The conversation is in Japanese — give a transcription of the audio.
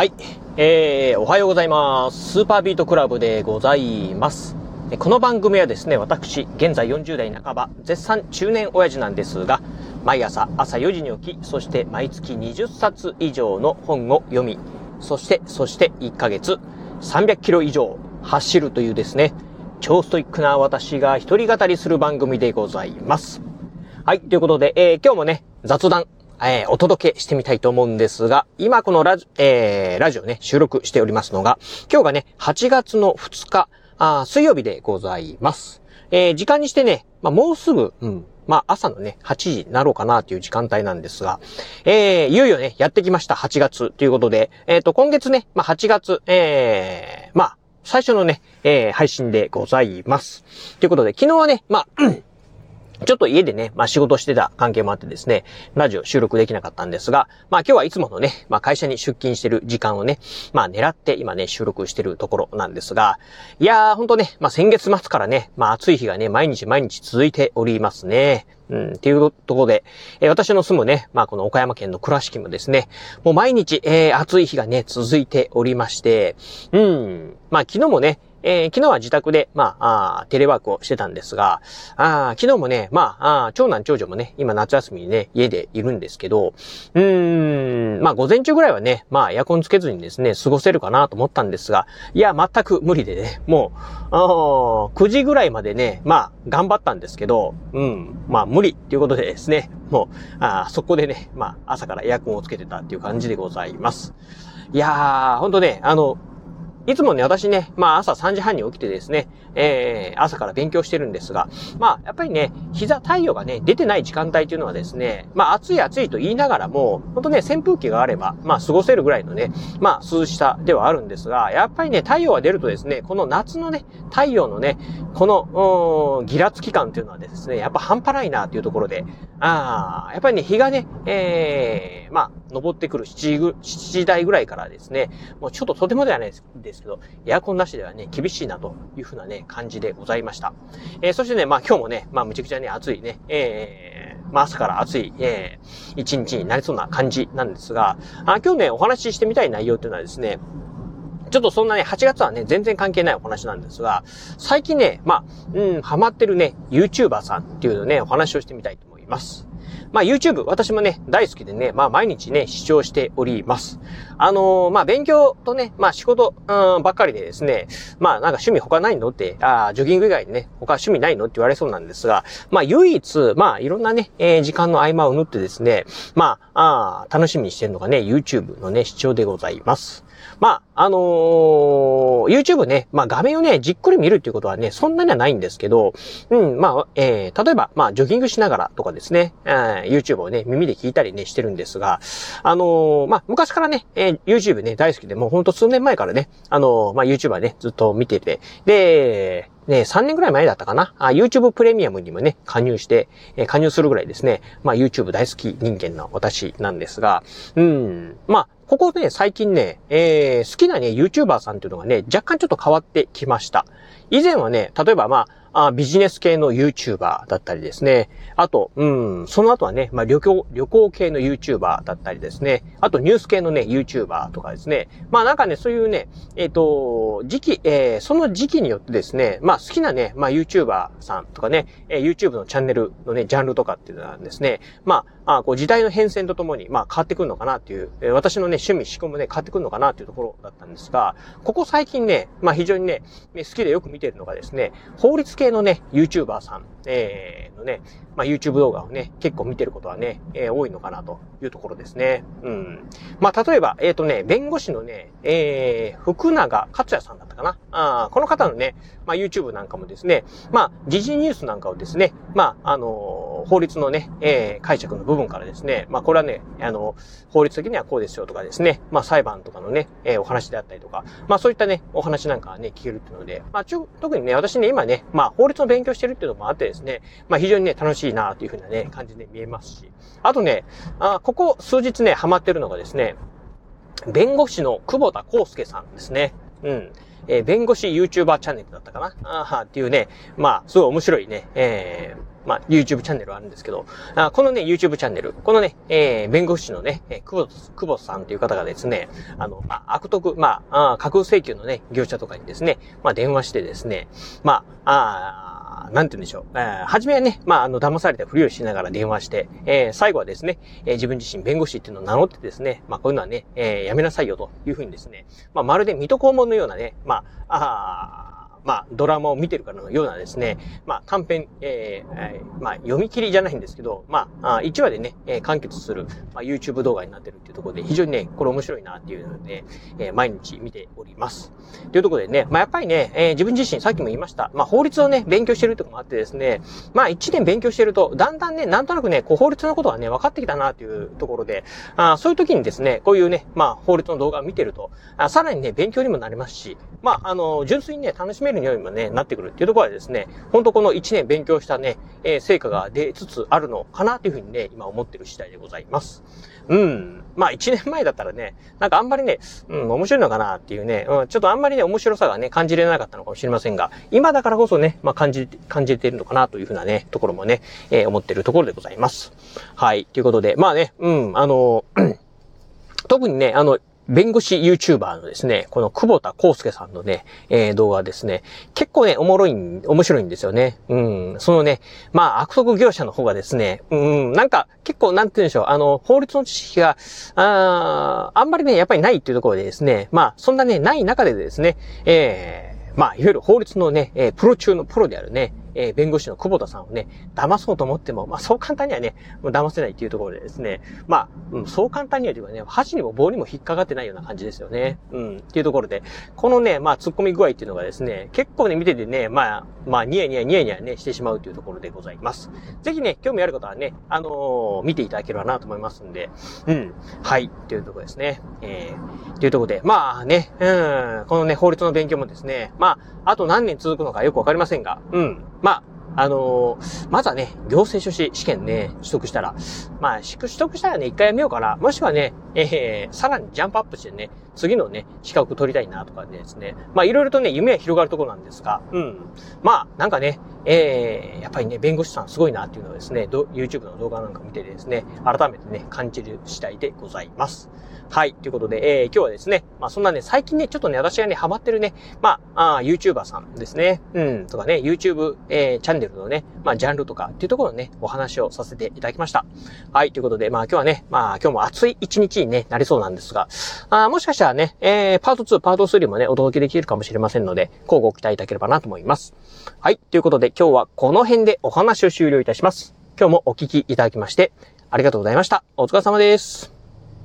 はい。えー、おはようございます。スーパービートクラブでございます。この番組はですね、私、現在40代半ば、絶賛中年親父なんですが、毎朝朝4時に起き、そして毎月20冊以上の本を読み、そして、そして1ヶ月300キロ以上走るというですね、超ストイックな私が一人語りする番組でございます。はい、ということで、えー、今日もね、雑談、えー、お届けしてみたいと思うんですが、今このラジ、えー、ラジオね、収録しておりますのが、今日がね、8月の2日、あ水曜日でございます。えー、時間にしてね、まあ、もうすぐ、うん、まあ、朝のね、8時になろうかなという時間帯なんですが、えー、いよいよね、やってきました、8月ということで、えっ、ー、と、今月ね、まあ、8月、えー、まあ、最初のね、えー、配信でございます。ということで、昨日はね、まあ、ちょっと家でね、まあ仕事してた関係もあってですね、ラジオ収録できなかったんですが、まあ今日はいつものね、まあ会社に出勤してる時間をね、まあ狙って今ね、収録してるところなんですが、いやーほんとね、まあ先月末からね、まあ暑い日がね、毎日毎日続いておりますね。うん、っていうところで、えー、私の住むね、まあこの岡山県の倉敷もですね、もう毎日、えー、暑い日がね、続いておりまして、うん、まあ昨日もね、えー、昨日は自宅で、まあ、あテレワークをしてたんですが、あ昨日もね、まああ、長男長女もね、今夏休みにね、家でいるんですけど、うーん、まあ、午前中ぐらいはね、まあ、エアコンつけずにですね、過ごせるかなと思ったんですが、いや、全く無理でね、もう、9時ぐらいまでね、まあ、頑張ったんですけど、うん、まあ、無理っていうことでですね、もう、あそこでね、まあ、朝からエアコンをつけてたっていう感じでございます。いやー、ほんとね、あの、いつもね、私ね、まあ朝3時半に起きてですね、えー、朝から勉強してるんですが、まあやっぱりね、膝、太陽がね、出てない時間帯というのはですね、まあ暑い暑いと言いながらも、ほんとね、扇風機があれば、まあ過ごせるぐらいのね、まあ涼しさではあるんですが、やっぱりね、太陽が出るとですね、この夏のね、太陽のね、この、ギラつき感というのはですね、やっぱ半端ないなというところで、ああ、やっぱりね、日がね、えー、まあ、登ってくる7時、台ぐらいからですね、もうちょっととてもではないですけど、エアコンなしではね、厳しいなというふうなね、感じでございました。えー、そしてね、まあ今日もね、まあむちゃくちゃね、暑いね、えー、まあ朝から暑い、えー、一日になりそうな感じなんですが、あ今日ね、お話ししてみたい内容というのはですね、ちょっとそんなね、8月はね、全然関係ないお話なんですが、最近ね、まあ、うん、ハマってるね、YouTuber さんっていうのね、お話をしてみたいと思います。まあ YouTube、私もね、大好きでね、まあ毎日ね、視聴しております。あのー、まあ勉強とね、まあ仕事、うん、ばっかりでですね、まあなんか趣味他ないのって、ああジョギング以外にね、他趣味ないのって言われそうなんですが、まあ唯一、まあいろんなね、えー、時間の合間を縫ってですね、まあ、あ楽しみにしてるのがね、YouTube のね、視聴でございます。まあ、あのー、YouTube ね、まあ画面をね、じっくり見るっていうことはね、そんなにはないんですけど、うん、まあ、えー、例えば、まあ、ジョギングしながらとかですね、えー、YouTube をね、耳で聞いたりね、してるんですが、あのー、まあ、昔からね、えー、YouTube ね、大好きで、もうほんと数年前からね、あのー、まあ、YouTuber ね、ずっと見てて、で、ね、3年ぐらい前だったかな。あ YouTube プレミアムにもね、加入して、えー、加入するぐらいですね、まあ YouTube 大好き人間の私なんですが、うん、まあ、ここね、最近ね、えー、好きなね、YouTuber さんっていうのがね、若干ちょっと変わってきました。以前はね、例えばまあ、あビジネス系の YouTuber だったりですね。あと、うん、その後はね、まあ、旅行、旅行系の YouTuber だったりですね。あと、ニュース系のね、YouTuber とかですね。まあ、なんかね、そういうね、えっ、ー、と、時期、えー、その時期によってですね、まあ、好きなね、まあ、YouTuber さんとかね、えー、YouTube のチャンネルのね、ジャンルとかっていうのはですね、まあ、あこう時代の変遷とともに、まあ、変わってくるのかなっていう、えー、私のね、趣味、思考もね、変わってくるのかなっていうところだったんですが、ここ最近ね、まあ、非常にね、好きでよく見てるのがですね、法律系のね、YouTuber さん、えー、のね、まあ、YouTube 動画をね、結構見てることはね、えー、多いのかなというところですね。うん。まあ、例えば、えっ、ー、とね、弁護士のね、えー、福永克也さんだったかな。ああこの方のね、まあ、YouTube なんかもですね、まあ、時事ニュースなんかをですね、まあ、あの、法律のね、えー、解釈の部分からですね、まあ、これはね、あの、法律的にはこうですよとかですね、まあ、裁判とかのね、えー、お話であったりとか、まあ、そういったね、お話なんかはね、聞けるっていうので、まあ、ちょ、特にね、私ね、今ね、まあ、法律の勉強してるっていうのもあってですね、まあ、非常にね、楽しいなというふうなね、感じで見えますし、あとね、あここ数日ね、ハマってるのがですね、弁護士の久保田康介さんですね。うん。えー、弁護士 YouTuber チャンネルだったかな？あはっていうね、まあ、すごい面白いね、えー、まあ、YouTube チャンネルあるんですけど、あこのね、YouTube チャンネル、このね、えー、弁護士のね、えー、久保、久保さんという方がですね、あの、まあ、悪徳、まあ、あ架空請求のね、業者とかにですね、まあ、電話してですね、まあ、あなんて言うんでしょう。えー、初めはね、まあ、あの、騙されたふりをしながら電話して、えー、最後はですね、えー、自分自身弁護士っていうのを名乗ってですね、まあ、こういうのはね、えー、やめなさいよというふうにですね、まあ、まるで水戸黄門のようなね、まあ、あまあ、ドラマを見てるからのようなですね、まあ、短編、えー、まあ、読み切りじゃないんですけど、まあ、1話でね、完結する、まあ、YouTube 動画になってるっていうところで、非常にね、これ面白いなっていうので、えー、毎日見ております。というところでね、まあ、やっぱりね、えー、自分自身、さっきも言いました、まあ、法律をね、勉強してるってこもあってですね、まあ、1年勉強してると、だんだんね、なんとなくね、こう、法律のことがね、分かってきたなっていうところで、あそういう時にですね、こういうね、まあ、法律の動画を見てると、あさらにね、勉強にもなりますし、まあ、あの、純粋にね、楽しめるようにもね、なってくるっていうところはですね、本当この1年勉強したね、えー、成果が出つつあるのかなというふうにね、今思ってる次第でございます。うん。まあ1年前だったらね、なんかあんまりね、うん、面白いのかなっていうね、うん、ちょっとあんまりね、面白さがね、感じれなかったのかもしれませんが、今だからこそね、まあ感じ、感じているのかなというふうなね、ところもね、えー、思ってるところでございます。はい。ということで、まあね、うん、あの、特にね、あの、弁護士 YouTuber のですね、この久保田康介さんのね、えー、動画ですね、結構ね、おもろい、面白いんですよね。うん。そのね、まあ、悪徳業者の方がですね、うん、なんか、結構、なんて言うんでしょう、あの、法律の知識が、ああんまりね、やっぱりないっていうところでですね、まあ、そんなね、ない中でですね、えー、まあ、いわゆる法律のね、えー、プロ中のプロであるね、え、弁護士の久保田さんをね、騙そうと思っても、まあそう簡単にはね、騙せないっていうところでですね、まあ、うん、そう簡単にはというかね、箸にも棒にも引っかかってないような感じですよね。うん、っていうところで、このね、まあ突っ込み具合っていうのがですね、結構ね、見ててね、まあ、まあ、ニヤニヤニヤニヤね、してしまうというところでございます。ぜひね、興味ある方はね、あのー、見ていただければなと思いますんで、うん、はい、というところですね。えー、というところで、まあね、うん、このね、法律の勉強もですね、まあ、あと何年続くのかよくわかりませんが、うん、まあ、あのー、まずはね、行政書士試験ね、取得したら、まあ、取得したらね、一回やめようかな。もしくはね、えー、さらにジャンプアップしてね、次のね、資格取りたいなとかですね。まあ、いろいろとね、夢は広がるところなんですが、うん。まあ、なんかね、えー、やっぱりね、弁護士さんすごいなっていうのをですね、YouTube の動画なんか見てですね、改めてね、感じる次第でございます。はい。ということで、えー、今日はですね、まあそんなね、最近ね、ちょっとね、私がね、ハマってるね、まあ、あ YouTuber さんですね、うん、とかね、YouTube、えー、チャンネルのね、まあジャンルとかっていうところのね、お話をさせていただきました。はい。ということで、まあ今日はね、まあ今日も暑い一日に、ね、なりそうなんですが、あもしかしたらね、えー、パート2、パート3もね、お届けできるかもしれませんので、交互期待いただければなと思います。はい。ということで、今日はこの辺でお話を終了いたします。今日もお聞きいただきまして、ありがとうございました。お疲れ様です。